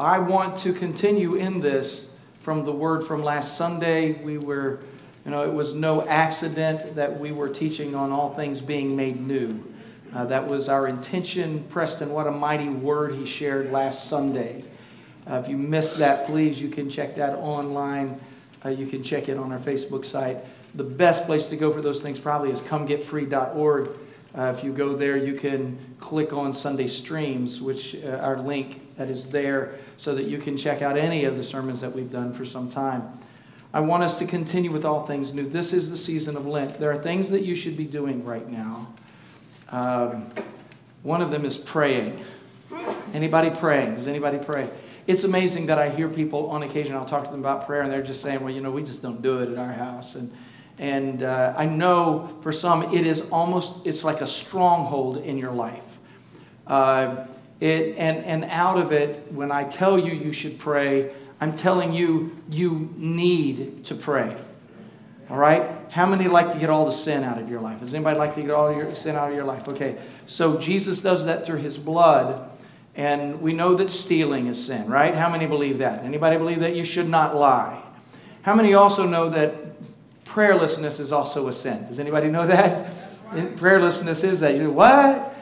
I want to continue in this from the word from last Sunday. We were, you know, it was no accident that we were teaching on all things being made new. Uh, that was our intention. Preston, what a mighty word he shared last Sunday. Uh, if you missed that, please, you can check that online. Uh, you can check it on our Facebook site. The best place to go for those things probably is comegetfree.org. Uh, if you go there, you can click on Sunday Streams, which uh, our link that is there, so that you can check out any of the sermons that we've done for some time. I want us to continue with all things new. This is the season of Lent. There are things that you should be doing right now. Um, one of them is praying. Anybody praying? Does anybody pray? It's amazing that I hear people on occasion, I'll talk to them about prayer, and they're just saying, well, you know, we just don't do it at our house. And, and uh, I know for some it is almost, it's like a stronghold in your life. Uh, it, and, and out of it, when I tell you you should pray, I'm telling you you need to pray. All right? How many like to get all the sin out of your life? Does anybody like to get all your sin out of your life? Okay. So Jesus does that through his blood. And we know that stealing is sin, right? How many believe that? Anybody believe that you should not lie? How many also know that prayerlessness is also a sin? Does anybody know that? Prayerlessness is that. You what?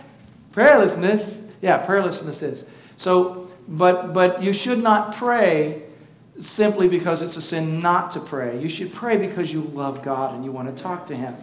Prayerlessness? Yeah, prayerlessness is. So, but but you should not pray simply because it's a sin not to pray. You should pray because you love God and you want to talk to Him.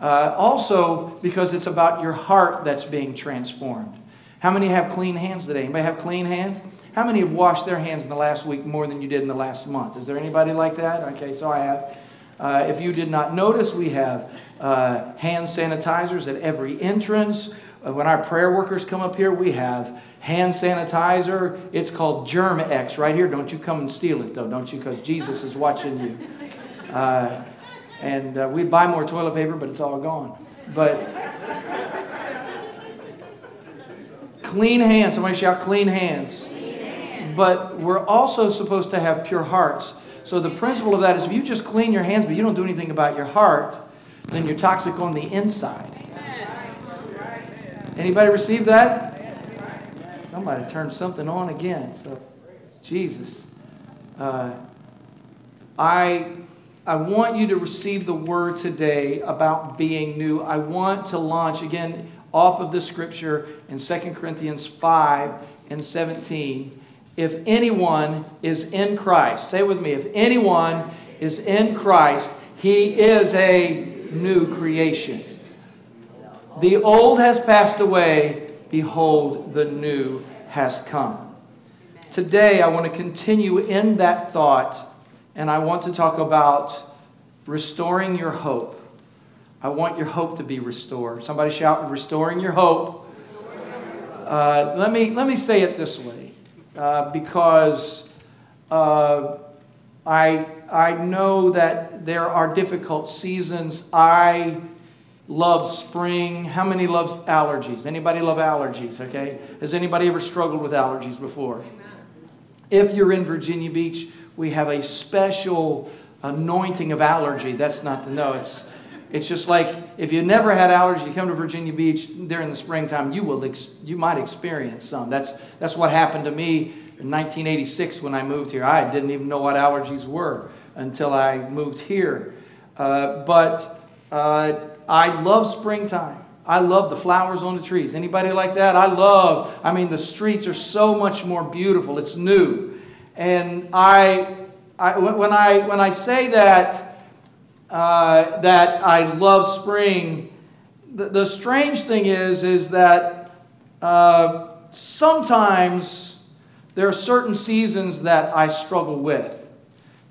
Uh, also, because it's about your heart that's being transformed. How many have clean hands today? Anybody have clean hands? How many have washed their hands in the last week more than you did in the last month? Is there anybody like that? Okay, so I have. Uh, if you did not notice, we have uh, hand sanitizers at every entrance. Uh, when our prayer workers come up here, we have hand sanitizer. It's called Germ-X right here. Don't you come and steal it, though, don't you? Because Jesus is watching you. Uh, and uh, we'd buy more toilet paper, but it's all gone. But clean hands. Somebody shout, clean hands. clean hands. But we're also supposed to have pure hearts. So the principle of that is if you just clean your hands, but you don't do anything about your heart, then you're toxic on the inside. Anybody receive that? Somebody turned something on again. So, Jesus. Uh, I, I want you to receive the word today about being new. I want to launch again off of the scripture in 2 Corinthians 5 and 17. If anyone is in Christ, say with me, if anyone is in Christ, he is a new creation. The old has passed away behold, the new has come. Today, I want to continue in that thought, and I want to talk about restoring your hope. I want your hope to be restored. Somebody shout, restoring your hope. Uh, let, me, let me say it this way, uh, because uh, I, I know that there are difficult seasons. I love spring. How many loves allergies? Anybody love allergies? Okay. Has anybody ever struggled with allergies before? If you're in Virginia Beach, we have a special anointing of allergy. That's not to know. It's it's just like if you never had allergies, you come to Virginia Beach during the springtime, you will ex- you might experience some. That's that's what happened to me in 1986 when I moved here. I didn't even know what allergies were until I moved here. Uh, but uh, I love springtime. I love the flowers on the trees. Anybody like that? I love, I mean, the streets are so much more beautiful. It's new. And I, I when, I, when I say that, uh, that I love spring, the, the, strange thing is, is that uh, sometimes there are certain seasons that I struggle with.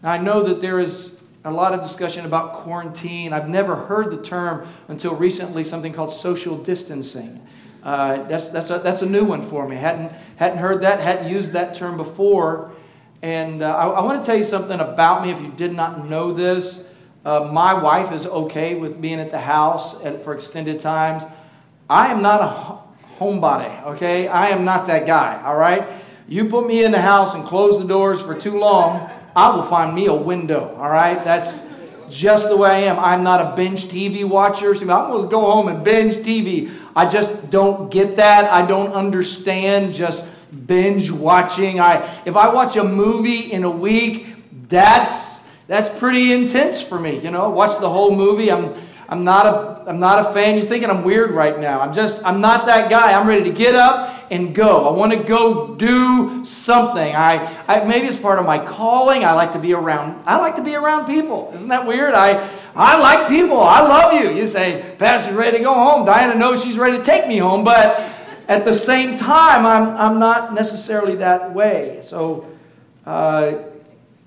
Now, I know that there is a lot of discussion about quarantine. I've never heard the term until recently, something called social distancing. Uh, that's, that's, a, that's a new one for me. Hadn't, hadn't heard that, hadn't used that term before. And uh, I, I want to tell you something about me if you did not know this. Uh, my wife is okay with being at the house at, for extended times. I am not a homebody, okay? I am not that guy, all right? You put me in the house and close the doors for too long, I will find me a window, all right? That's just the way I am. I'm not a binge TV watcher. I'm going to go home and binge TV. I just don't get that. I don't understand just binge watching. I, if I watch a movie in a week, that's, that's pretty intense for me. You know, watch the whole movie. I'm, I'm not a, I'm not a fan. You're thinking I'm weird right now. I'm just, I'm not that guy. I'm ready to get up and go. I want to go do something. I, I maybe it's part of my calling. I like to be around. I like to be around people. Isn't that weird? I, I like people. I love you. You say, Pastor's ready to go home. Diana knows she's ready to take me home, but at the same time, I'm, I'm not necessarily that way. So uh,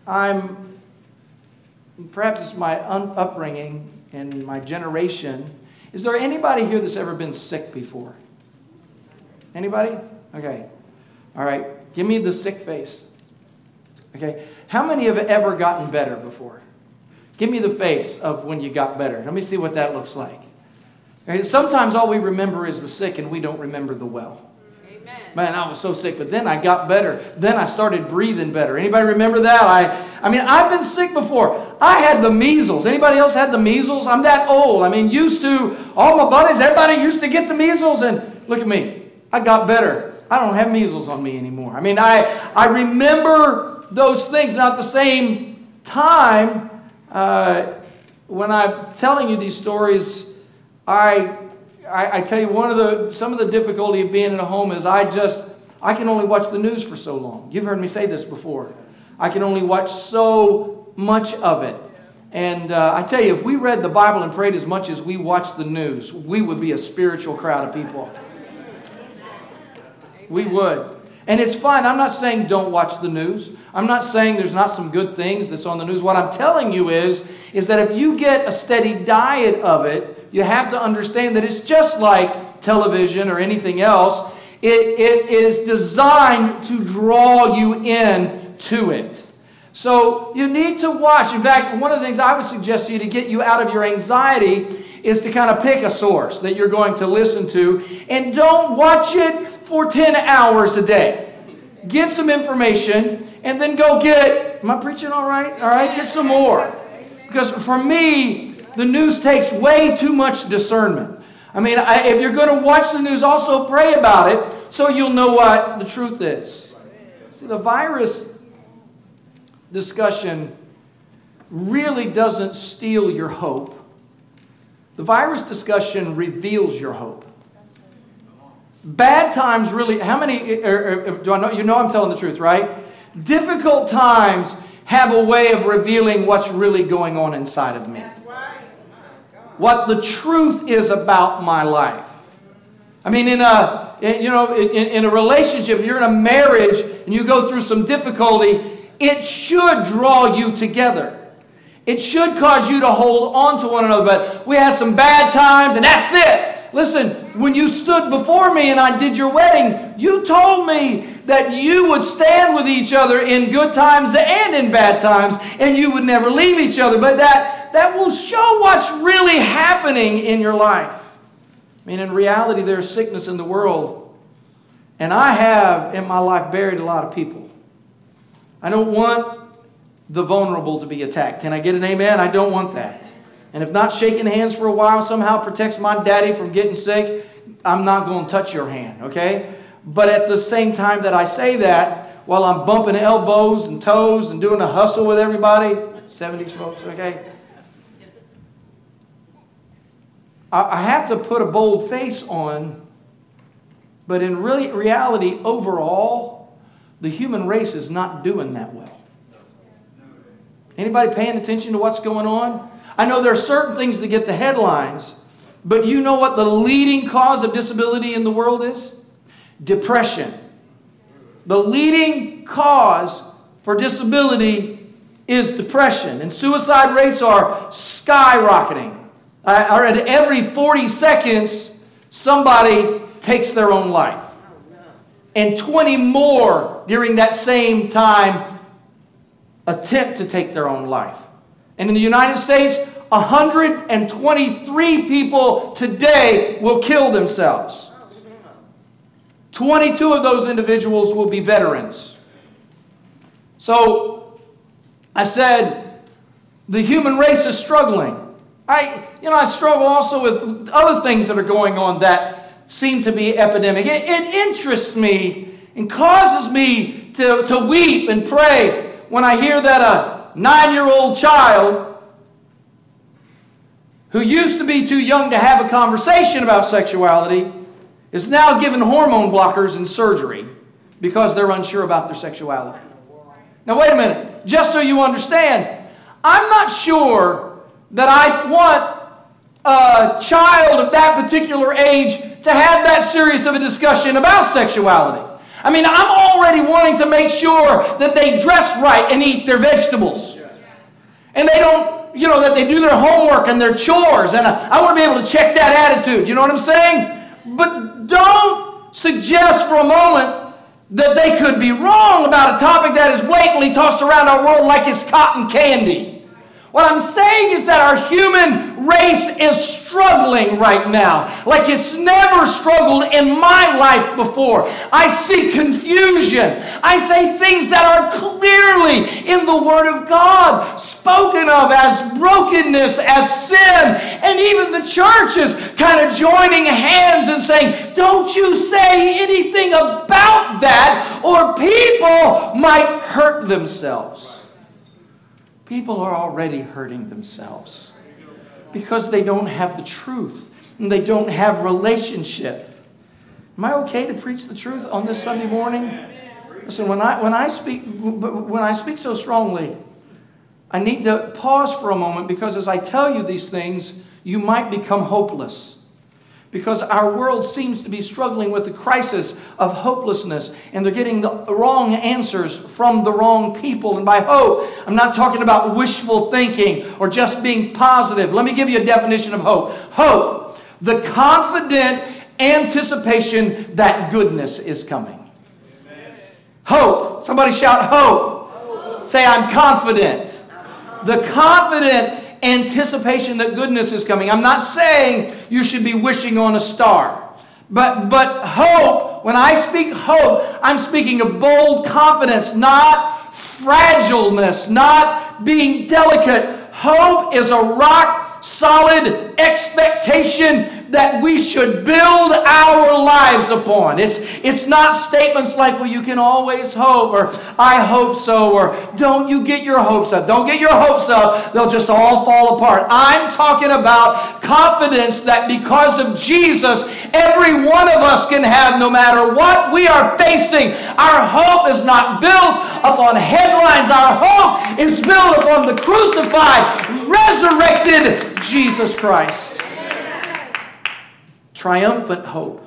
I'm, perhaps it's my un- upbringing and my generation. Is there anybody here that's ever been sick before? Anybody? Okay. All right. Give me the sick face. Okay. How many have ever gotten better before? Give me the face of when you got better. Let me see what that looks like. Sometimes all we remember is the sick and we don't remember the well. Man, I was so sick, but then I got better. Then I started breathing better. Anybody remember that? I, I mean, I've been sick before. I had the measles. Anybody else had the measles? I'm that old. I mean, used to, all my buddies, everybody used to get the measles, and look at me. I got better. I don't have measles on me anymore. I mean, I, I remember those things, not the same time uh, when I'm telling you these stories, I, I, I, tell you one of the some of the difficulty of being in a home is I just I can only watch the news for so long. You've heard me say this before. I can only watch so much of it. And uh, I tell you, if we read the Bible and prayed as much as we watch the news, we would be a spiritual crowd of people. We would. And it's fine. I'm not saying don't watch the news. I'm not saying there's not some good things that's on the news. What I'm telling you is, is that if you get a steady diet of it, you have to understand that it's just like television or anything else. It, it is designed to draw you in to it. So you need to watch. In fact, one of the things I would suggest to you to get you out of your anxiety is to kind of pick a source that you're going to listen to and don't watch it for 10 hours a day. Get some information and then go get, am I preaching all right? All right, get some more. Because for me, the news takes way too much discernment. I mean, I, if you're going to watch the news, also pray about it so you'll know what the truth is. See, the virus discussion really doesn't steal your hope. The virus discussion reveals your hope. Bad times really, how many, er, er, er, do I know, you know I'm telling the truth, right? Difficult times have a way of revealing what's really going on inside of me. What the truth is about my life. I mean, in a, you know, in, in a relationship, you're in a marriage and you go through some difficulty, it should draw you together. It should cause you to hold on to one another. But we had some bad times and that's it. Listen, when you stood before me and I did your wedding, you told me that you would stand with each other in good times and in bad times, and you would never leave each other. But that, that will show what's really happening in your life. I mean, in reality, there's sickness in the world, and I have in my life buried a lot of people. I don't want the vulnerable to be attacked. Can I get an amen? I don't want that. And if not shaking hands for a while somehow protects my daddy from getting sick, I'm not going to touch your hand, okay? But at the same time that I say that, while I'm bumping elbows and toes and doing a hustle with everybody, 70s folks, okay? I have to put a bold face on, but in really reality, overall, the human race is not doing that well. Anybody paying attention to what's going on? I know there are certain things that get the headlines, but you know what the leading cause of disability in the world is? Depression. The leading cause for disability is depression, and suicide rates are skyrocketing. Uh, I, read every 40 seconds, somebody takes their own life. And 20 more during that same time attempt to take their own life. And in the United States, 123 people today will kill themselves. 22 of those individuals will be veterans. So I said, the human race is struggling. I, you know, I struggle also with other things that are going on that seem to be epidemic. It, it interests me and causes me to, to weep and pray when I hear that a nine year old child who used to be too young to have a conversation about sexuality is now given hormone blockers and surgery because they're unsure about their sexuality. Now, wait a minute. Just so you understand, I'm not sure that I want a child of that particular age to have that serious of a discussion about sexuality. I mean, I'm already wanting to make sure that they dress right and eat their vegetables. And they don't, you know, that they do their homework and their chores. And I, I want to be able to check that attitude. You know what I'm saying? But don't suggest for a moment that they could be wrong about a topic that is blatantly tossed around our world like it's cotton candy. What I'm saying is that our human race is struggling right now, like it's never struggled in my life before. I see confusion. I say things that are clearly in the Word of God, spoken of as brokenness, as sin, and even the churches kind of joining hands and saying, Don't you say anything about that, or people might hurt themselves. People are already hurting themselves because they don't have the truth and they don't have relationship. Am I okay to preach the truth on this Sunday morning? Listen, when I, when I, speak, when I speak so strongly, I need to pause for a moment because as I tell you these things, you might become hopeless because our world seems to be struggling with the crisis of hopelessness and they're getting the wrong answers from the wrong people. And by hope, I'm not talking about wishful thinking or just being positive. Let me give you a definition of hope hope, the confident anticipation that goodness is coming. Hope. Somebody shout hope. hope. Say, I'm confident. The confident anticipation that goodness is coming. I'm not saying you should be wishing on a star. But, but hope, when I speak hope, I'm speaking of bold confidence, not fragileness, not being delicate. Hope is a rock solid expectation that we should build our lives upon. It's, it's not statements like, well, you can always hope, or I hope so, or don't you get your hopes up. Don't get your hopes up, they'll just all fall apart. I'm talking about confidence that because of Jesus, every one of us can have no matter what we are facing. Our hope is not built upon headlines, our hope is built upon the crucified, resurrected Jesus Christ triumphant hope.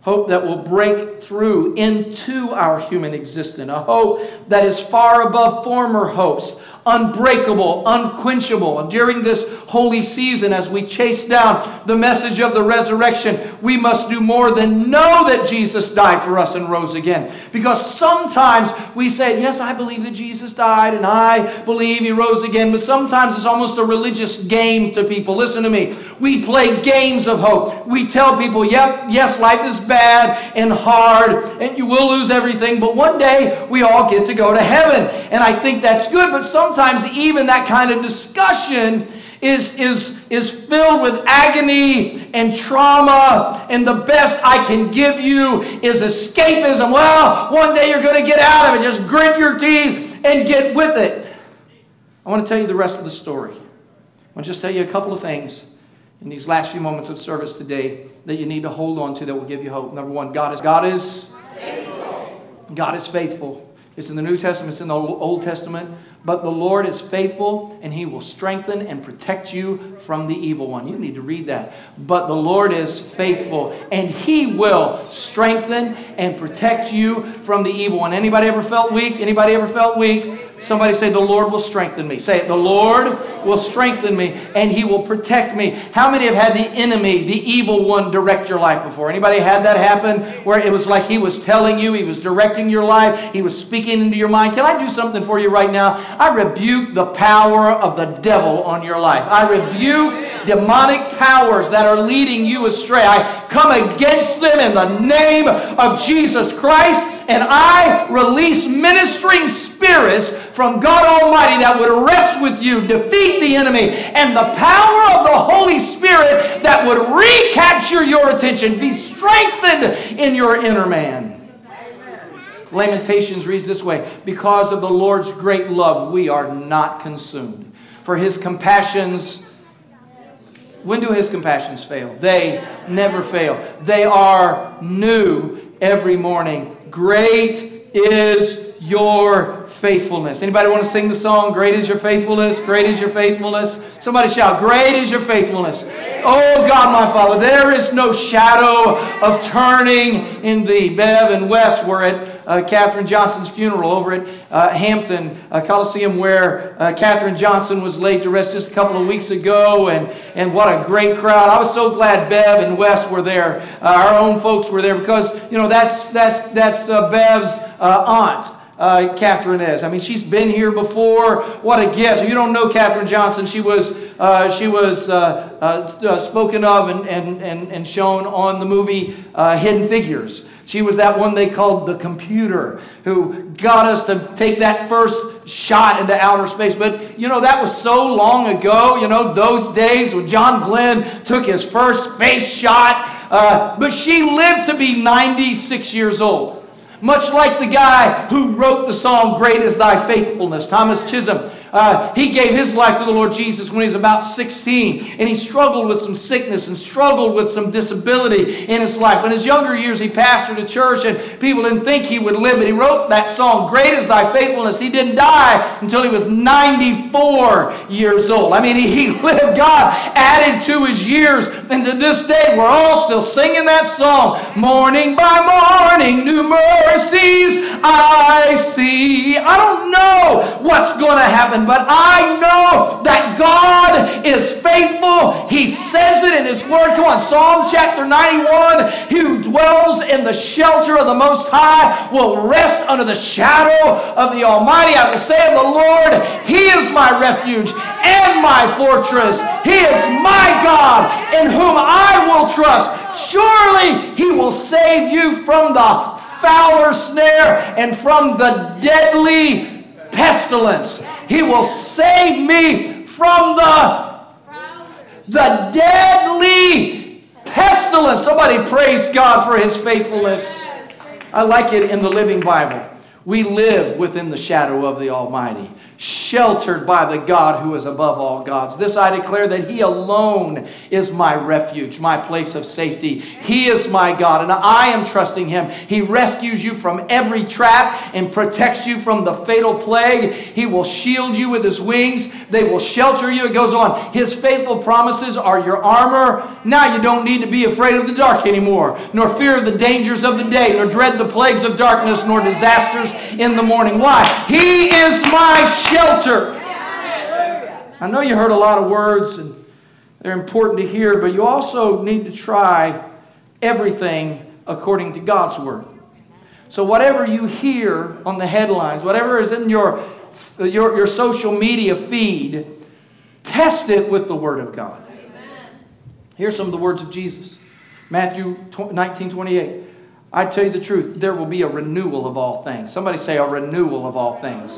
Hope that will break through into our human existence. A hope that is far above former hopes unbreakable, unquenchable. And during this holy season, as we chase down the message of the resurrection, we must do more than know that Jesus died for us and rose again. Because sometimes we say, Yes, I believe that Jesus died and I believe he rose again. But sometimes it's almost a religious game to people. Listen to me. We play games of hope. We tell people, Yep, yes, life is bad and hard and you will lose everything. But one day we all get to go to heaven. And I think that's good. But sometimes sometimes even that kind of discussion is, is, is filled with agony and trauma, and the best I can give you is escapism. Well, one day you're going to get out of it. Just grit your teeth and get with it. I want to tell you the rest of the story. I want to just tell you a couple of things in these last few moments of service today that you need to hold on to that will give you hope. Number one, God is God is faithful. God is faithful. It's in the New Testament, it's in the Old Testament. But the Lord is faithful, and he will strengthen and protect you from the evil one. You need to read that. But the Lord is faithful, and he will strengthen and protect you from the evil one. Anybody ever felt weak? Anybody ever felt weak? Somebody say, The Lord will strengthen me. Say it, The Lord will strengthen me and He will protect me. How many have had the enemy, the evil one, direct your life before? Anybody had that happen where it was like He was telling you, He was directing your life, He was speaking into your mind? Can I do something for you right now? I rebuke the power of the devil on your life. I rebuke demonic powers that are leading you astray. I come against them in the name of Jesus Christ and I release ministering spirits from God Almighty that would rest with you, defeat the enemy, and the power of the Holy Spirit that would recapture your attention, be strengthened in your inner man. Lamentations reads this way Because of the Lord's great love, we are not consumed. For his compassions, when do his compassions fail? They never fail. They are new every morning. Great is your faithfulness. Anybody want to sing the song, Great is Your Faithfulness? Great is Your Faithfulness? Somebody shout, Great is Your Faithfulness. Oh God, my Father, there is no shadow of turning in thee. Bev and Wes were at Katherine Johnson's funeral over at uh, Hampton uh, Coliseum, where uh, Katherine Johnson was laid to rest just a couple of weeks ago, and, and what a great crowd. I was so glad Bev and Wes were there. Uh, our own folks were there because, you know, that's, that's, that's uh, Bev's aunt uh, Katherine is. I mean, she's been here before. What a gift! If you don't know Katherine Johnson, she was uh, she was uh, uh, uh spoken of and, and, and, and shown on the movie uh, Hidden Figures. She was that one they called the computer who got us to take that first shot into outer space. But, you know, that was so long ago, you know, those days when John Glenn took his first space shot. Uh, but she lived to be 96 years old. Much like the guy who wrote the song, Great is Thy Faithfulness, Thomas Chisholm. Uh, he gave his life to the Lord Jesus when he was about 16, and he struggled with some sickness and struggled with some disability in his life. In his younger years, he pastored a church, and people didn't think he would live, but he wrote that song, Great is Thy Faithfulness. He didn't die until he was 94 years old. I mean, he, lived, God added to his years, and to this day, we're all still singing that song. Morning by morning, new mercies I see. I don't know what's going to happen but I know that God is faithful. He says it in His Word. Come on, Psalm chapter 91 He who dwells in the shelter of the Most High will rest under the shadow of the Almighty. I will say of the Lord, He is my refuge and my fortress. He is my God in whom I will trust. Surely He will save you from the fowler snare and from the deadly pestilence. He will save me from the, the deadly pestilence. Somebody praise God for his faithfulness. I like it in the Living Bible. We live within the shadow of the Almighty sheltered by the God who is above all gods. This I declare that He alone is my refuge, my place of safety. He is my God, and I am trusting Him. He rescues you from every trap and protects you from the fatal plague. He will shield you with His wings, they will shelter you. It goes on. His faithful promises are your armor. Now you don't need to be afraid of the dark anymore, nor fear the dangers of the day, nor dread the plagues of darkness, nor disasters in the morning. Why? He is my shelter. I know you heard a lot of words and they're important to hear, but you also need to try everything according to God's word. So, whatever you hear on the headlines, whatever is in your, your, your social media feed, test it with the word of God. Here's some of the words of Jesus Matthew 19 28. I tell you the truth, there will be a renewal of all things. Somebody say, a renewal of all things.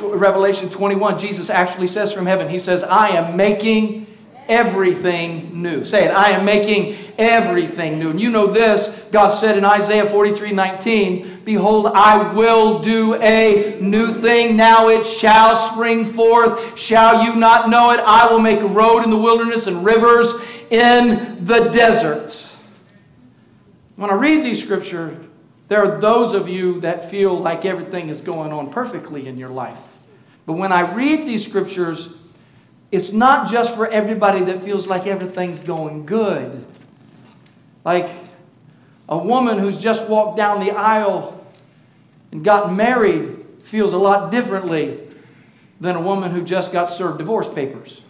Revelation 21, Jesus actually says from heaven, He says, I am making everything new. Say it, I am making everything new. And you know this, God said in Isaiah 43 19, Behold, I will do a new thing. Now it shall spring forth. Shall you not know it? I will make a road in the wilderness and rivers in the desert. When I read these scriptures, there are those of you that feel like everything is going on perfectly in your life. But when I read these scriptures, it's not just for everybody that feels like everything's going good. Like a woman who's just walked down the aisle and got married feels a lot differently than a woman who just got served divorce papers.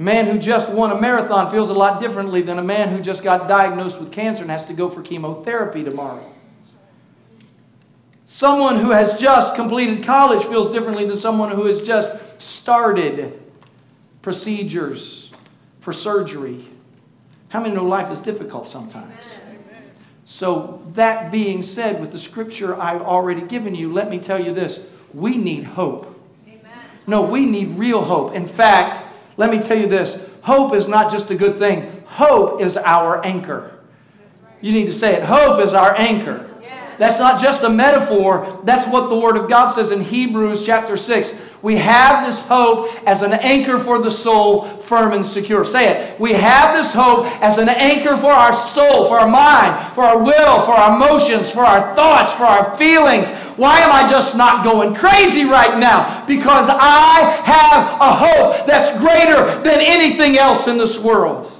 A man who just won a marathon feels a lot differently than a man who just got diagnosed with cancer and has to go for chemotherapy tomorrow. Someone who has just completed college feels differently than someone who has just started procedures for surgery. How many know life is difficult sometimes? So, that being said, with the scripture I've already given you, let me tell you this we need hope. No, we need real hope. In fact, let me tell you this hope is not just a good thing, hope is our anchor. You need to say it. Hope is our anchor. That's not just a metaphor. That's what the Word of God says in Hebrews chapter 6. We have this hope as an anchor for the soul, firm and secure. Say it. We have this hope as an anchor for our soul, for our mind, for our will, for our emotions, for our thoughts, for our feelings. Why am I just not going crazy right now? Because I have a hope that's greater than anything else in this world.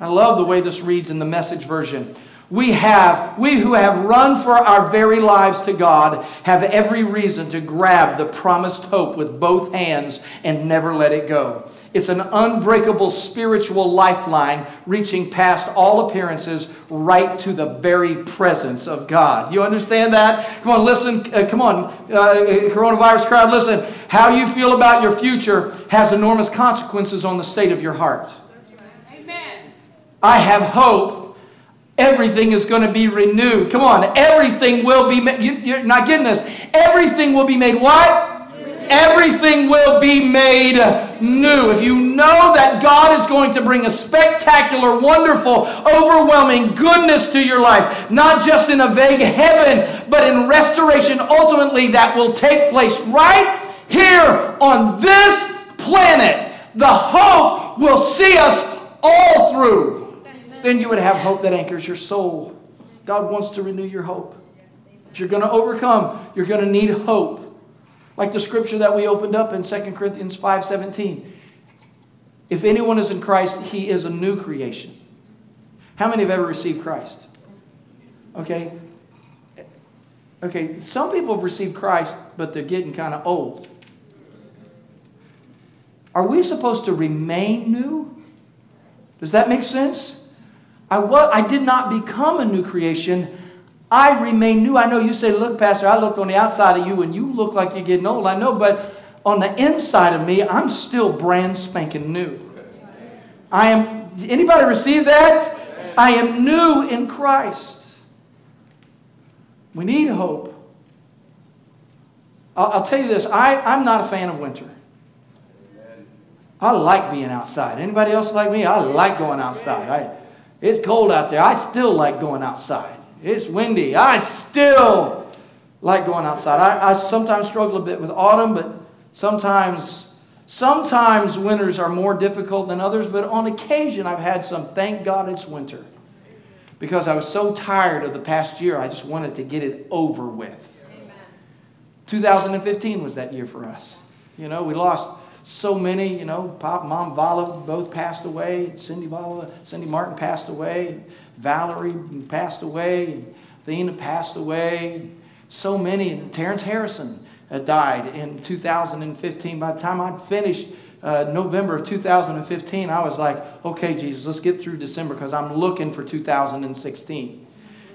I love the way this reads in the message version. We have, we who have run for our very lives to God, have every reason to grab the promised hope with both hands and never let it go. It's an unbreakable spiritual lifeline reaching past all appearances right to the very presence of God. You understand that? Come on, listen. Uh, come on, uh, coronavirus crowd, listen. How you feel about your future has enormous consequences on the state of your heart. Amen. I have hope Everything is going to be renewed. Come on, everything will be made. You, are not getting this. Everything will be made what? Everything will be made new. If you know that God is going to bring a spectacular, wonderful, overwhelming goodness to your life, not just in a vague heaven, but in restoration ultimately that will take place right here on this planet, the hope will see us all through then you would have hope that anchors your soul. God wants to renew your hope. If you're going to overcome, you're going to need hope. Like the scripture that we opened up in 2 Corinthians 5:17. If anyone is in Christ, he is a new creation. How many have ever received Christ? Okay. Okay, some people have received Christ, but they're getting kind of old. Are we supposed to remain new? Does that make sense? I, was, I did not become a new creation. I remain new. I know you say, look, Pastor, I look on the outside of you and you look like you're getting old. I know, but on the inside of me, I'm still brand spanking new. I am, anybody receive that? I am new in Christ. We need hope. I'll, I'll tell you this, I, I'm not a fan of winter. I like being outside. Anybody else like me? I like going outside. I, it's cold out there. I still like going outside. It's windy. I still like going outside. I, I sometimes struggle a bit with autumn, but sometimes sometimes winters are more difficult than others, but on occasion I've had some thank God it's winter. Because I was so tired of the past year, I just wanted to get it over with. Amen. 2015 was that year for us. You know, we lost so many, you know, Pop, Mom, Vala both passed away. Cindy Vala, Cindy Martin passed away. Valerie passed away. and Athena passed away. So many. And Terrence Harrison uh, died in 2015. By the time I finished uh, November of 2015, I was like, okay, Jesus, let's get through December because I'm looking for 2016.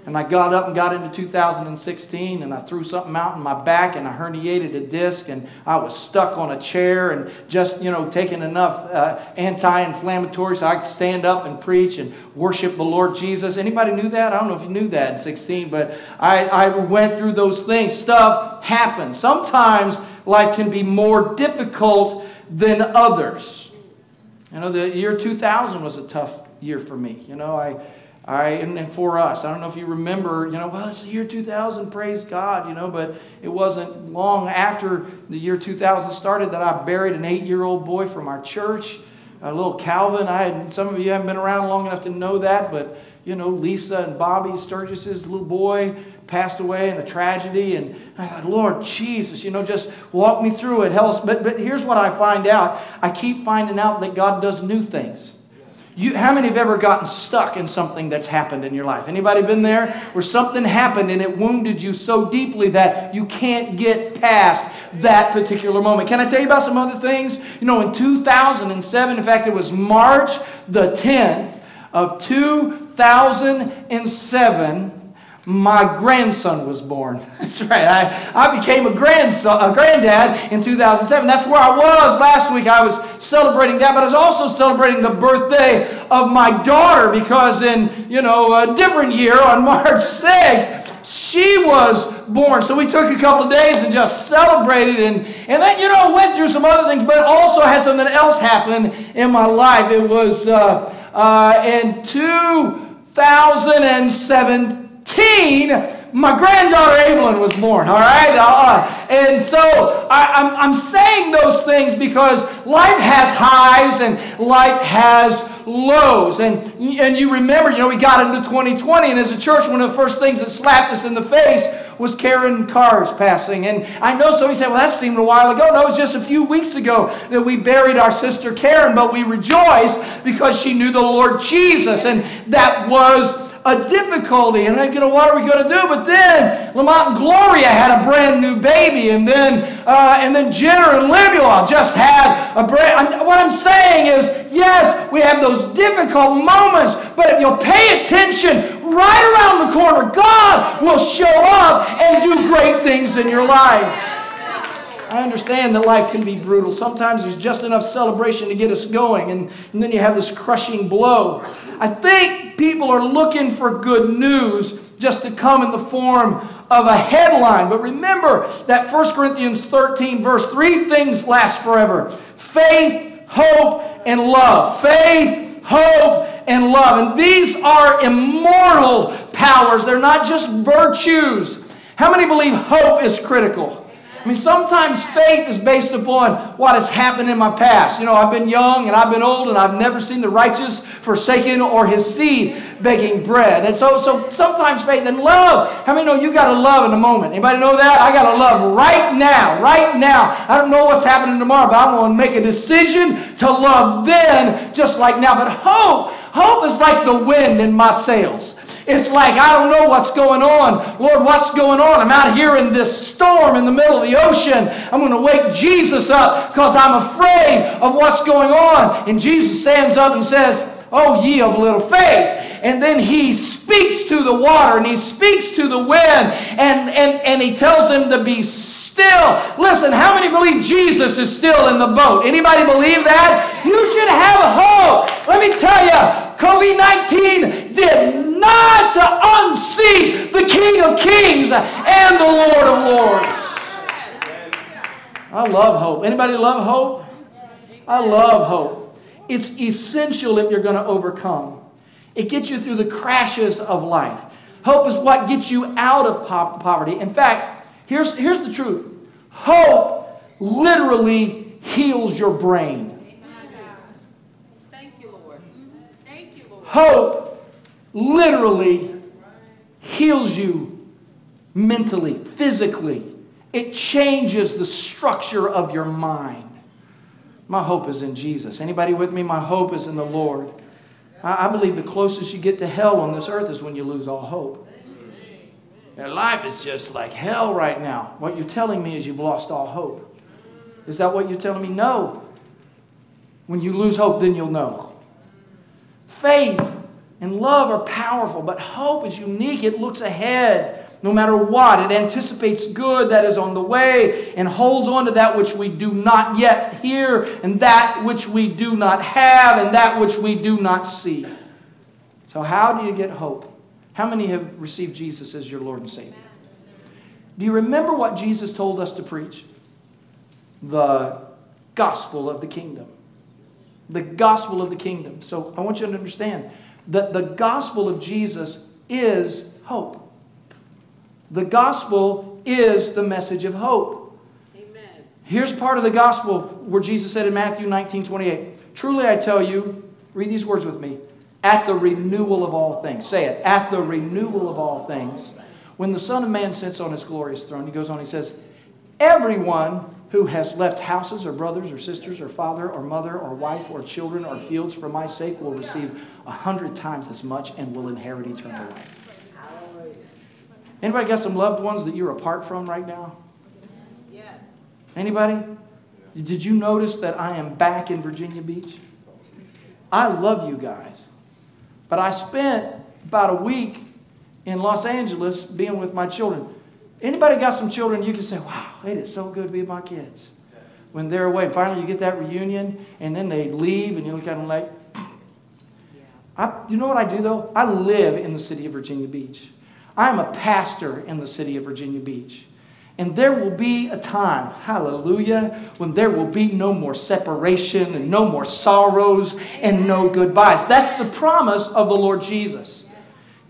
And I got up and got into 2016 and I threw something out in my back and I herniated a disc and I was stuck on a chair and just, you know, taking enough uh, anti-inflammatory so I could stand up and preach and worship the Lord Jesus. Anybody knew that? I don't know if you knew that in 16, but I, I went through those things. Stuff happens. Sometimes life can be more difficult than others. You know, the year 2000 was a tough year for me. You know, I I, and, and, for us, I don't know if you remember, you know, well, it's the year 2000, praise God, you know, but it wasn't long after the year 2000 started that I buried an eight year old boy from our church, a little Calvin. I had, some of you haven't been around long enough to know that, but, you know, Lisa and Bobby Sturgis's little boy passed away in a tragedy. And I thought, Lord Jesus, you know, just walk me through it. Help. But, but here's what I find out I keep finding out that God does new things. You, how many have ever gotten stuck in something that's happened in your life? Anybody been there? Where something happened and it wounded you so deeply that you can't get past that particular moment. Can I tell you about some other things? You know, in 2007, in fact, it was March the 10th of 2007 my grandson was born. That's right. I, I became a grandson, a granddad in 2007. That's where I was last week. I was celebrating that, but I was also celebrating the birthday of my daughter because in, you know, a different year on March 6th, she was born. So we took a couple of days and just celebrated and, and then, you know, went through some other things, but also had something else happen in my life. It was uh, uh, in 2007 my granddaughter Evelyn was born, all right? Uh, and so I, I'm, I'm saying those things because life has highs and life has lows. And, and you remember, you know, we got into 2020, and as a church, one of the first things that slapped us in the face was Karen cars passing. And I know somebody said, well, that seemed a while ago. No, it was just a few weeks ago that we buried our sister Karen, but we rejoiced because she knew the Lord Jesus. And that was a difficulty. And you know, what are we going to do? But then Lamont and Gloria had a brand new baby, and then uh, and then Jenner and Lemuel just had a brand. What I'm saying is, yes, we have those difficult moments, but if you'll pay attention, right around the corner, God will show up and do great things in your life. I understand that life can be brutal. Sometimes there's just enough celebration to get us going, and, and then you have this crushing blow. I think people are looking for good news just to come in the form of a headline. But remember that 1 Corinthians 13, verse 3 things last forever faith, hope, and love. Faith, hope, and love. And these are immortal powers, they're not just virtues. How many believe hope is critical? I mean, sometimes faith is based upon what has happened in my past. You know, I've been young and I've been old and I've never seen the righteous forsaken or his seed begging bread. And so, so sometimes faith and love. How many know you got to love in a moment? Anybody know that? I got to love right now, right now. I don't know what's happening tomorrow, but I'm going to make a decision to love then, just like now. But hope, hope is like the wind in my sails. It's like, I don't know what's going on. Lord, what's going on? I'm out here in this storm in the middle of the ocean. I'm going to wake Jesus up because I'm afraid of what's going on. And Jesus stands up and says, Oh, ye of little faith. And then he speaks to the water and he speaks to the wind and, and, and he tells them to be still. Still, listen, how many believe Jesus is still in the boat? Anybody believe that? You should have hope. Let me tell you, COVID 19 did not unseat the King of Kings and the Lord of Lords. I love hope. Anybody love hope? I love hope. It's essential if you're going to overcome. It gets you through the crashes of life. Hope is what gets you out of poverty. In fact, here's, here's the truth hope literally heals your brain. Thank you, Lord. Thank you, Lord. Hope literally heals you mentally, physically. It changes the structure of your mind. My hope is in Jesus. Anybody with me? My hope is in the Lord. I, believe the closest you get to hell on this earth is when you lose all hope. Your life is just like hell right now. What you're telling me is you've lost all hope. Is that what you're telling me? No. When you lose hope, then you'll know. Faith and love are powerful, but hope is unique. It looks ahead no matter what. It anticipates good that is on the way and holds on to that which we do not yet hear, and that which we do not have, and that which we do not see. So, how do you get hope? How many have received Jesus as your Lord and Savior? Do you remember what Jesus told us to preach? The gospel of the kingdom the gospel of the kingdom. So I want you to understand that the gospel of Jesus is hope. The gospel is the message of hope. Amen. Here's part of the gospel where Jesus said in Matthew 19 28, Truly I tell you, read these words with me, at the renewal of all things. Say it, at the renewal of all things. When the Son of Man sits on his glorious throne, he goes on, he says, Everyone who has left houses or brothers or sisters or father or mother or wife or children or fields for my sake will receive a hundred times as much and will inherit eternal life. Anybody got some loved ones that you're apart from right now? Yes. Anybody? Did you notice that I am back in Virginia Beach? I love you guys. But I spent about a week in Los Angeles being with my children. Anybody got some children you can say, wow, it is so good to be with my kids. When they're away, and finally you get that reunion, and then they leave, and you look at them like, I, you know what I do though? I live in the city of Virginia Beach. I'm a pastor in the city of Virginia Beach. And there will be a time, hallelujah, when there will be no more separation and no more sorrows and no goodbyes. That's the promise of the Lord Jesus.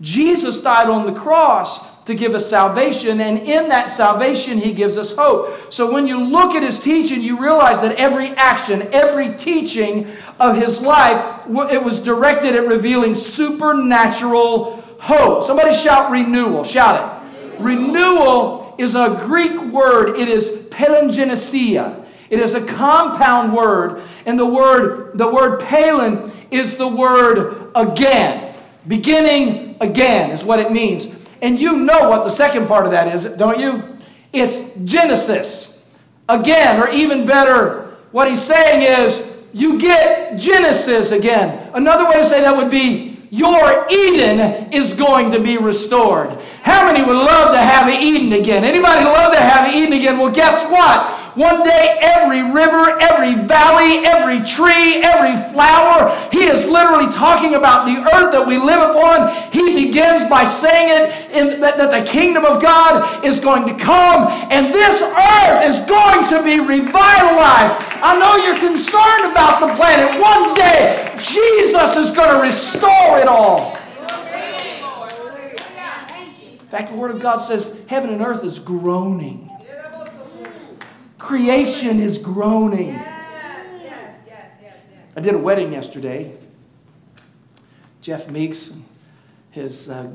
Jesus died on the cross to give us salvation, and in that salvation, He gives us hope. So when you look at His teaching, you realize that every action, every teaching of His life, it was directed at revealing supernatural hope. Somebody shout renewal. Shout it. Renewal is a Greek word, it is palingenesia. It is a compound word, and the word, the word palin is the word again. Beginning again is what it means. And you know what the second part of that is, don't you? It's Genesis. Again, or even better, what he's saying is you get Genesis again. Another way to say that would be your Eden is going to be restored. How many would love to have Eden again? Anybody love to have Eden again? Well, guess what? One day, every river, every valley, every tree, every flower, he is literally talking about the earth that we live upon. He begins by saying it in, that, that the kingdom of God is going to come and this earth is going to be revitalized. I know you're concerned about the planet. One day, Jesus is going to restore it all. In fact, the Word of God says heaven and earth is groaning Creation is groaning. Yes, yes, yes, yes, yes. I did a wedding yesterday. Jeff Meeks and his uh,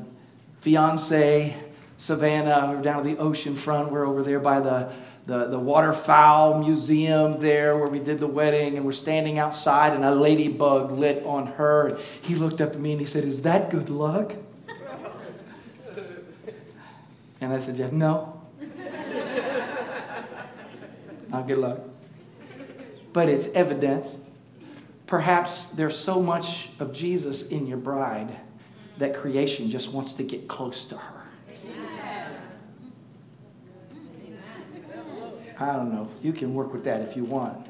fiance, Savannah, we were down at the ocean front. We're over there by the, the, the waterfowl museum there where we did the wedding, and we're standing outside, and a ladybug lit on her. And he looked up at me and he said, Is that good luck? and I said, Jeff, no. Not good luck. But it's evidence. Perhaps there's so much of Jesus in your bride that creation just wants to get close to her. I don't know. You can work with that if you want.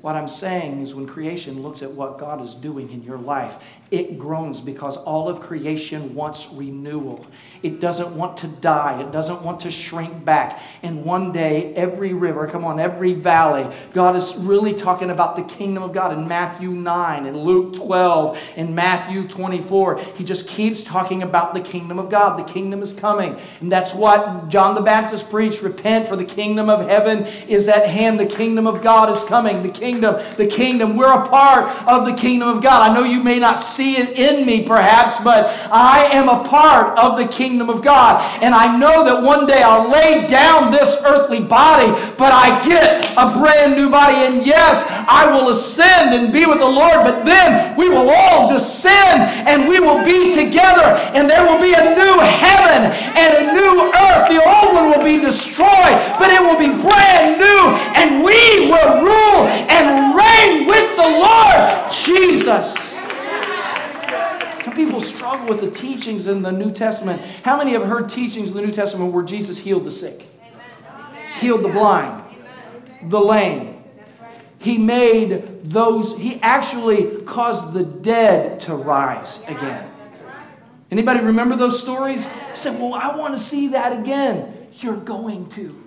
What I'm saying is when creation looks at what God is doing in your life, it groans because all of creation wants renewal. It doesn't want to die. It doesn't want to shrink back. And one day, every river, come on, every valley, God is really talking about the kingdom of God in Matthew 9, in Luke 12, in Matthew 24. He just keeps talking about the kingdom of God. The kingdom is coming. And that's what John the Baptist preached repent, for the kingdom of heaven is at hand. The kingdom of God is coming. The kingdom, the kingdom. We're a part of the kingdom of God. I know you may not see it in me, perhaps, but I am a part of the kingdom of God. And I know that one day I'll lay down this earthly body, but I get a brand new body. And yes, I will ascend and be with the Lord, but then we will all descend and we will be together, and there will be a new heaven and a new earth. The old one will be destroyed, but it will be brand new, and we will rule and reign with the Lord Jesus people struggle with the teachings in the New Testament. How many have heard teachings in the New Testament where Jesus healed the sick, Amen. healed the blind, Amen. the lame? He made those, he actually caused the dead to rise again. Anybody remember those stories? I said, Well, I want to see that again. You're going to.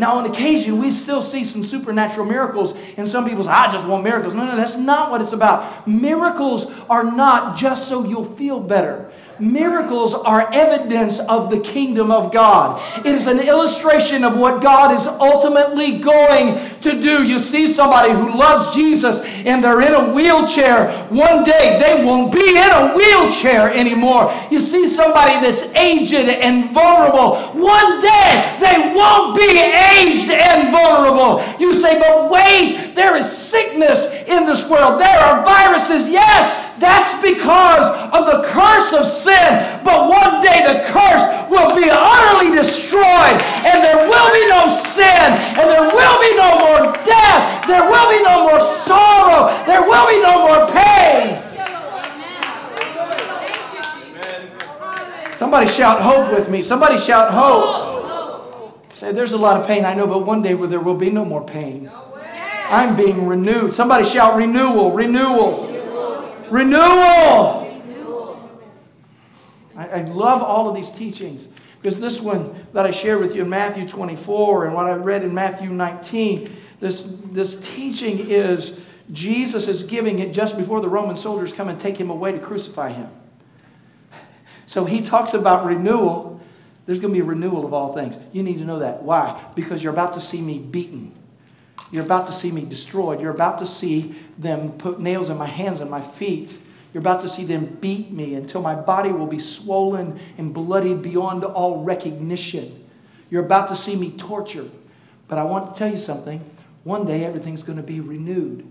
Now, on occasion, we still see some supernatural miracles, and some people say, I just want miracles. No, no, that's not what it's about. Miracles are not just so you'll feel better. Miracles are evidence of the kingdom of God. It is an illustration of what God is ultimately going to do. You see somebody who loves Jesus and they're in a wheelchair. One day they won't be in a wheelchair anymore. You see somebody that's aged and vulnerable. One day they won't be aged and vulnerable. You say, but wait, there is sickness in this world. There are viruses. Yes, that's because of the curse of sin. But one day the curse will be utterly destroyed, and there will be no sin, and there will be no more death, there will be no more sorrow, there will be no more pain. Somebody shout hope with me. Somebody shout hope. Say, there's a lot of pain, I know, but one day there will be no more pain. I'm being renewed. Somebody shout renewal, renewal. Renewal. I, I love all of these teachings because this one that I shared with you in Matthew 24 and what I read in Matthew 19, this, this teaching is Jesus is giving it just before the Roman soldiers come and take him away to crucify him. So he talks about renewal, There's going to be a renewal of all things. You need to know that. Why? Because you're about to see me beaten. You're about to see me destroyed. You're about to see them put nails in my hands and my feet. You're about to see them beat me until my body will be swollen and bloodied beyond all recognition. You're about to see me tortured. But I want to tell you something. One day everything's going to be renewed.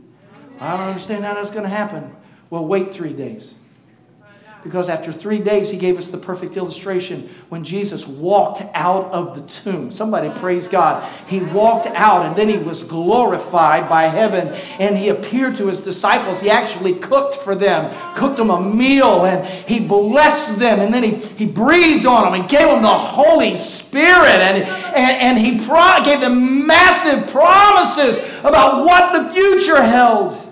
I don't understand how that's going to happen. Well, wait three days. Because after three days, he gave us the perfect illustration when Jesus walked out of the tomb. Somebody praise God. He walked out and then he was glorified by heaven and he appeared to his disciples. He actually cooked for them, cooked them a meal, and he blessed them. And then he, he breathed on them and gave them the Holy Spirit. And, and, and he pro- gave them massive promises about what the future held.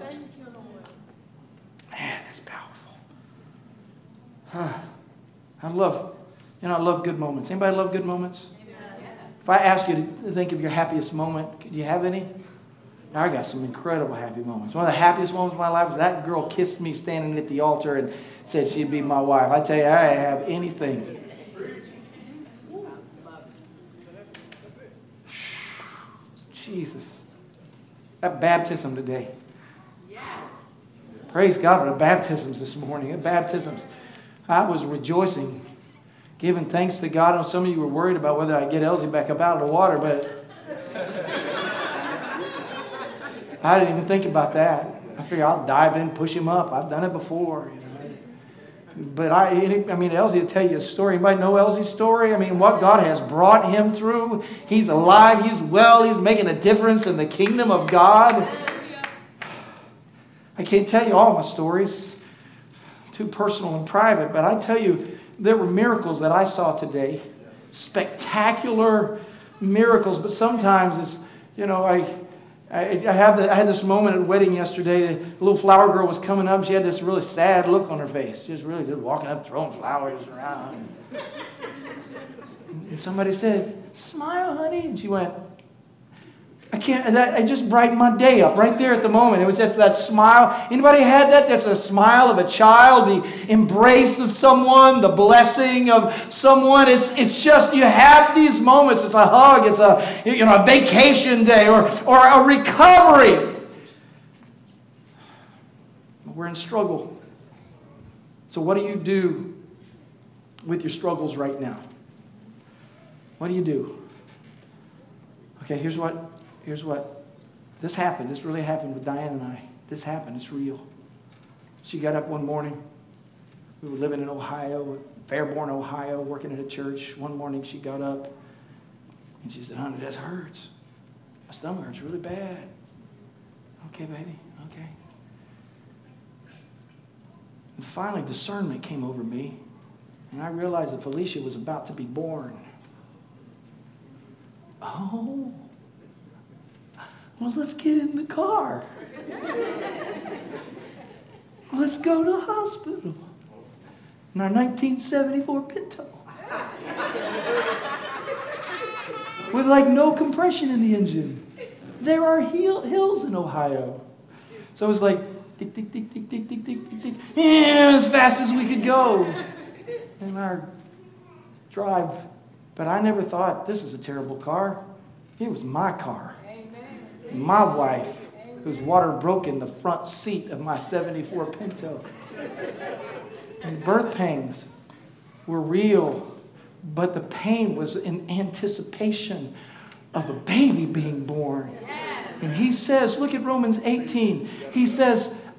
I love, you know, I love good moments. Anybody love good moments? Yes. If I ask you to think of your happiest moment, do you have any? I got some incredible happy moments. One of the happiest moments of my life was that girl kissed me standing at the altar and said she'd be my wife. I tell you, I didn't have anything. Jesus. That baptism today. Yes. Praise God for the baptisms this morning. The baptisms. I was rejoicing, giving thanks to God. I know some of you were worried about whether I'd get Elsie back up out of the water, but I didn't even think about that. I figure I'll dive in, push him up. I've done it before. You know. But I, I mean, Elsie will tell you a story. Anybody know Elsie's story? I mean, what God has brought him through. He's alive. He's well. He's making a difference in the kingdom of God. I can't tell you all my stories too personal and private, but I tell you, there were miracles that I saw today. Spectacular miracles, but sometimes it's, you know, I, I, have the, I had this moment at a wedding yesterday. The little flower girl was coming up. She had this really sad look on her face. She was really just walking up, throwing flowers around. And somebody said, Smile, honey. And she went, I can't, that, it just brightened my day up right there at the moment. It was just that smile. Anybody had that? That's a smile of a child, the embrace of someone, the blessing of someone. It's, it's just, you have these moments. It's a hug. It's a, you know, a vacation day or, or a recovery. We're in struggle. So what do you do with your struggles right now? What do you do? Okay, here's what here's what this happened. This really happened with Diane and I. This happened. It's real. She got up one morning. We were living in Ohio, Fairborn, Ohio, working at a church. One morning she got up and she said, Honey, this hurts. My stomach hurts really bad. Okay, baby. Okay. And finally, discernment came over me, and I realized that Felicia was about to be born. Oh, well, let's get in the car. let's go to the hospital. In our 1974 Pinto. With like no compression in the engine. There are hill, hills in Ohio. So it was like, tick, tick, tick, tick, tick, tick, tick, tick, tick. Yeah, as fast as we could go in our drive. But I never thought this is a terrible car. It was my car my wife, whose water broke in the front seat of my 74 Pinto. And birth pains were real, but the pain was in anticipation of a baby being born. And he says, look at Romans 18. He says,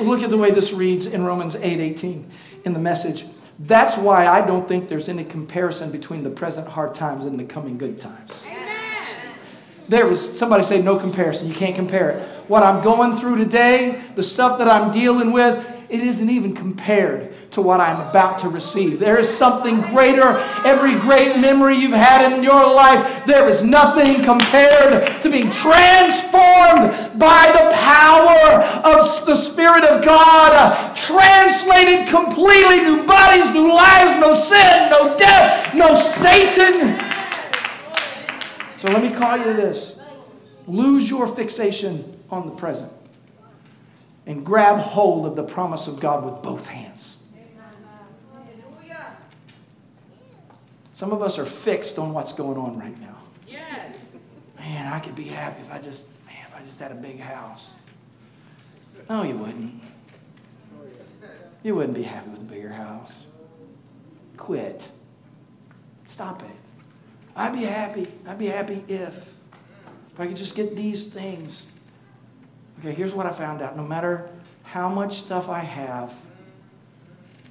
Look at the way this reads in Romans 8 18 in the message. That's why I don't think there's any comparison between the present hard times and the coming good times. There was somebody say no comparison. You can't compare it. What I'm going through today, the stuff that I'm dealing with, it isn't even compared to what I'm about to receive. There is something greater. Every great memory you've had in your life, there is nothing compared to being transformed by the power of the Spirit of God, uh, translated completely, new bodies, new lives, no sin, no death, no Satan. So let me call you this lose your fixation on the present and grab hold of the promise of God with both hands. Some of us are fixed on what's going on right now. Yes. Man, I could be happy if I just, man, if I just had a big house. No, you wouldn't. You wouldn't be happy with a bigger house. Quit. Stop it. I'd be happy. I'd be happy if. If I could just get these things. Okay, here's what I found out. No matter how much stuff I have,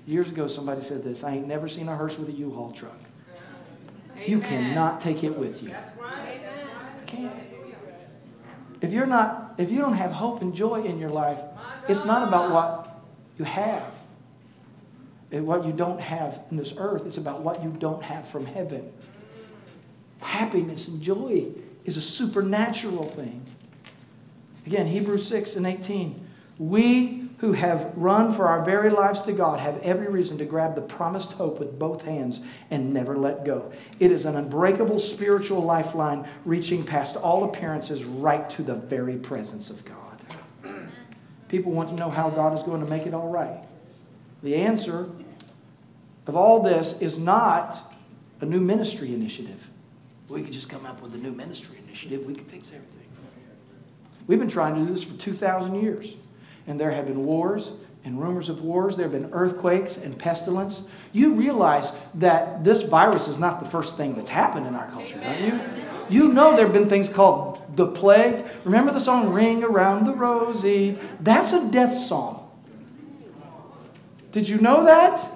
years ago somebody said this I ain't never seen a hearse with a U Haul truck. You cannot take it with you. That's right. I can't. If you're not, if you don't have hope and joy in your life, it's not about what you have. And what you don't have in this earth. It's about what you don't have from heaven. Happiness and joy is a supernatural thing. Again, Hebrews 6 and 18. We who have run for our very lives to God have every reason to grab the promised hope with both hands and never let go. It is an unbreakable spiritual lifeline reaching past all appearances right to the very presence of God. People want to know how God is going to make it all right. The answer of all this is not a new ministry initiative. We could just come up with a new ministry initiative, we could fix everything. We've been trying to do this for 2,000 years and there have been wars and rumors of wars. There have been earthquakes and pestilence. You realize that this virus is not the first thing that's happened in our culture, don't you? You know there have been things called the plague. Remember the song Ring Around the Rosie? That's a death song. Did you know that?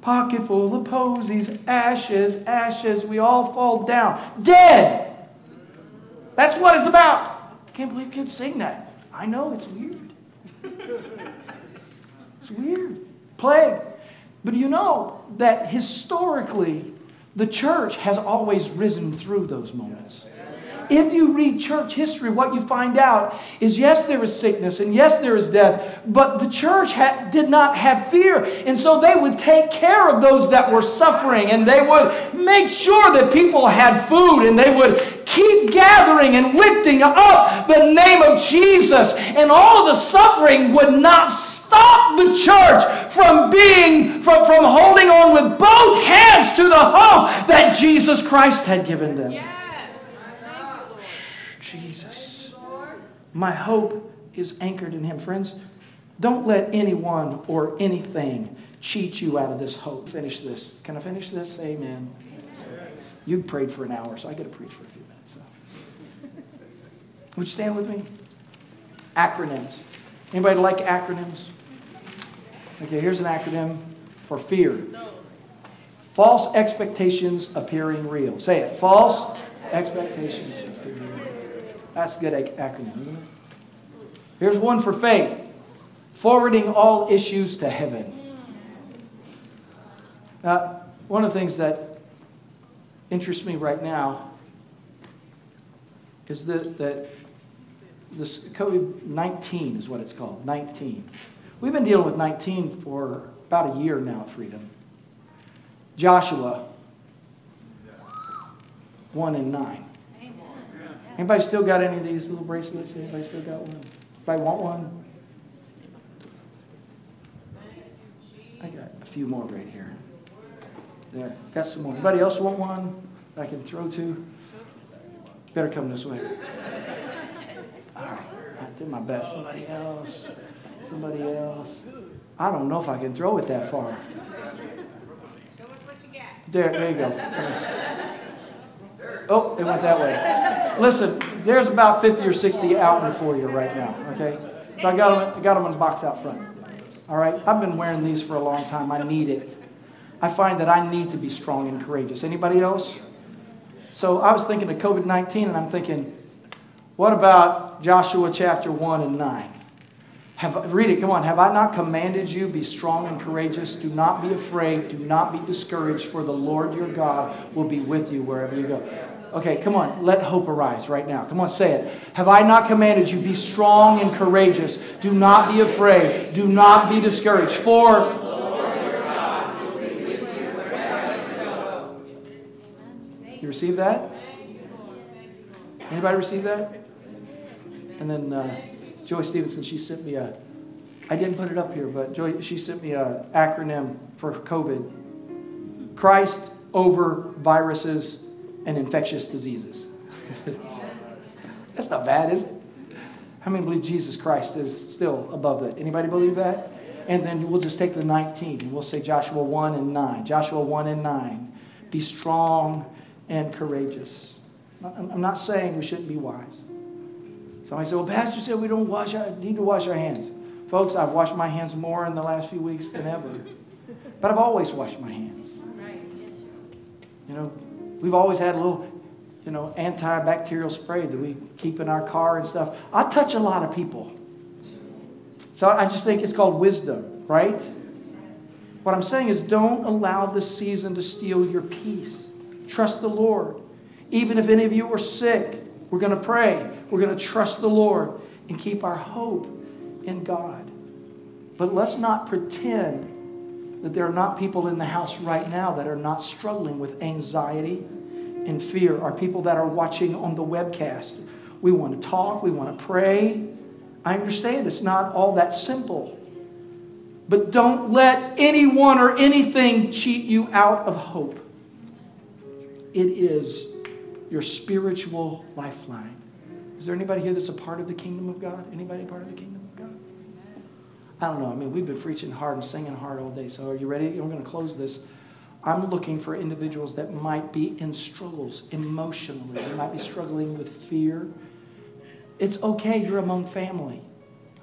Pocket full of posies, ashes, ashes, we all fall down. Dead! That's what it's about. I can't believe kids sing that. I know, it's weird. It's weird. Plague. But you know that historically, the church has always risen through those moments. If you read church history, what you find out is yes, there is sickness and yes, there is death, but the church did not have fear. And so they would take care of those that were suffering and they would make sure that people had food and they would keep gathering and lifting up the name of Jesus. And all of the suffering would not stop the church from being, from, from holding on with both hands to the hope that Jesus Christ had given them. Yeah. My hope is anchored in Him. Friends, don't let anyone or anything cheat you out of this hope. Finish this. Can I finish this? Amen. You prayed for an hour, so I get to preach for a few minutes. So. Would you stand with me? Acronyms. Anybody like acronyms? Okay, here's an acronym for fear. False expectations appearing real. Say it. False expectations that's a good acronym. Here's one for faith forwarding all issues to heaven. Now, one of the things that interests me right now is that, that this COVID 19 is what it's called 19. We've been dealing with 19 for about a year now, Freedom. Joshua 1 and 9. Anybody still got any of these little bracelets? Anybody still got one? Anybody want one? I got a few more right here. There, got some more. Anybody else want one I can throw to? Better come this way. All right, I did my best. Somebody else. Somebody else. I don't know if I can throw it that far. There, there you go. Oh, it went that way. Listen, there's about 50 or 60 out in for you right now, okay? So I got them, I got them in the box out front. All right? I've been wearing these for a long time. I need it. I find that I need to be strong and courageous. Anybody else? So I was thinking of COVID 19 and I'm thinking, what about Joshua chapter 1 and 9? Have, read it, come on. Have I not commanded you, be strong and courageous? Do not be afraid, do not be discouraged, for the Lord your God will be with you wherever you go. Okay, come on, let hope arise right now. Come on, say it. Have I not commanded you, be strong and courageous? Do not be afraid, do not be discouraged, for God will be wherever You go. You receive that? Anybody receive that? And then uh, Joy Stevenson, she sent me a, I didn't put it up here, but Joy, she sent me an acronym for COVID Christ over viruses and infectious diseases. That's not bad, is it? How many believe Jesus Christ is still above that? Anybody believe that? And then we'll just take the 19 and we'll say Joshua 1 and 9. Joshua 1 and 9. Be strong and courageous. I'm not saying we shouldn't be wise. Somebody said, Well, Pastor said we don't wash our, need to wash our hands. Folks, I've washed my hands more in the last few weeks than ever. But I've always washed my hands. You know, we've always had a little, you know, antibacterial spray that we keep in our car and stuff. I touch a lot of people. So I just think it's called wisdom, right? What I'm saying is don't allow this season to steal your peace. Trust the Lord. Even if any of you are sick, we're going to pray. We're going to trust the Lord and keep our hope in God. But let's not pretend that there are not people in the house right now that are not struggling with anxiety and fear, Are people that are watching on the webcast. We want to talk, we want to pray. I understand it's not all that simple. But don't let anyone or anything cheat you out of hope. It is your spiritual lifeline. Is there anybody here that's a part of the kingdom of God? Anybody part of the kingdom of God? I don't know. I mean, we've been preaching hard and singing hard all day. So are you ready? I'm going to close this. I'm looking for individuals that might be in struggles emotionally. They might be struggling with fear. It's okay. You're among family.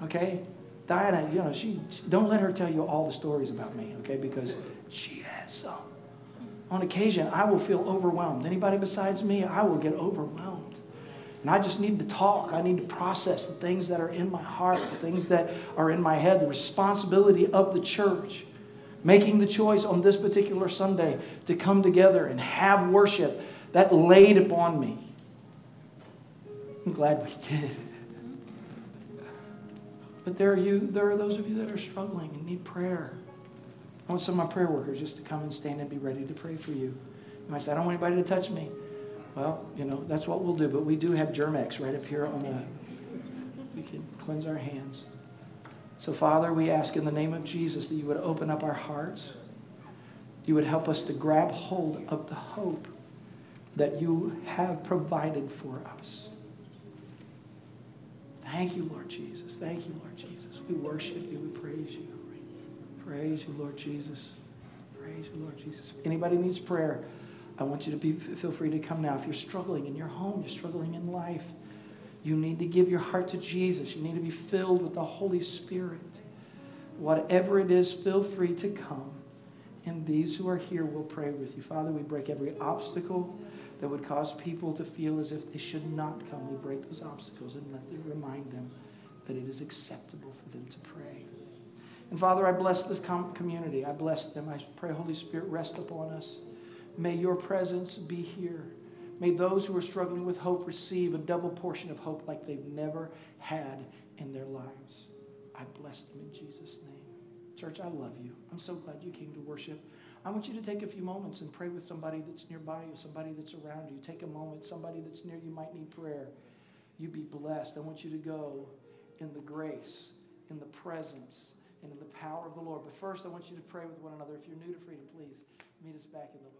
Okay? Diana, you know, she don't let her tell you all the stories about me, okay? Because she has some on occasion, I will feel overwhelmed. Anybody besides me, I will get overwhelmed. And I just need to talk. I need to process the things that are in my heart, the things that are in my head, the responsibility of the church. Making the choice on this particular Sunday to come together and have worship that laid upon me. I'm glad we did. But there are you, there are those of you that are struggling and need prayer. I want some of my prayer workers just to come and stand and be ready to pray for you. You might say, I don't want anybody to touch me. Well, you know, that's what we'll do. But we do have Germ-X right up here on the, we can cleanse our hands. So, Father, we ask in the name of Jesus that you would open up our hearts. You would help us to grab hold of the hope that you have provided for us. Thank you, Lord Jesus. Thank you, Lord Jesus. We worship you. We praise you. Praise you, Lord Jesus. Praise you, Lord Jesus. If anybody needs prayer, I want you to be, feel free to come now. If you're struggling in your home, you're struggling in life, you need to give your heart to Jesus. You need to be filled with the Holy Spirit. Whatever it is, feel free to come. And these who are here will pray with you. Father, we break every obstacle that would cause people to feel as if they should not come. We break those obstacles and let them remind them that it is acceptable for them to pray. And Father, I bless this community. I bless them. I pray, Holy Spirit, rest upon us. May your presence be here. May those who are struggling with hope receive a double portion of hope like they've never had in their lives. I bless them in Jesus' name. Church, I love you. I'm so glad you came to worship. I want you to take a few moments and pray with somebody that's nearby you, somebody that's around you. Take a moment. Somebody that's near you might need prayer. You be blessed. I want you to go in the grace, in the presence, and in the power of the Lord. But first, I want you to pray with one another. If you're new to freedom, please meet us back in the Lord.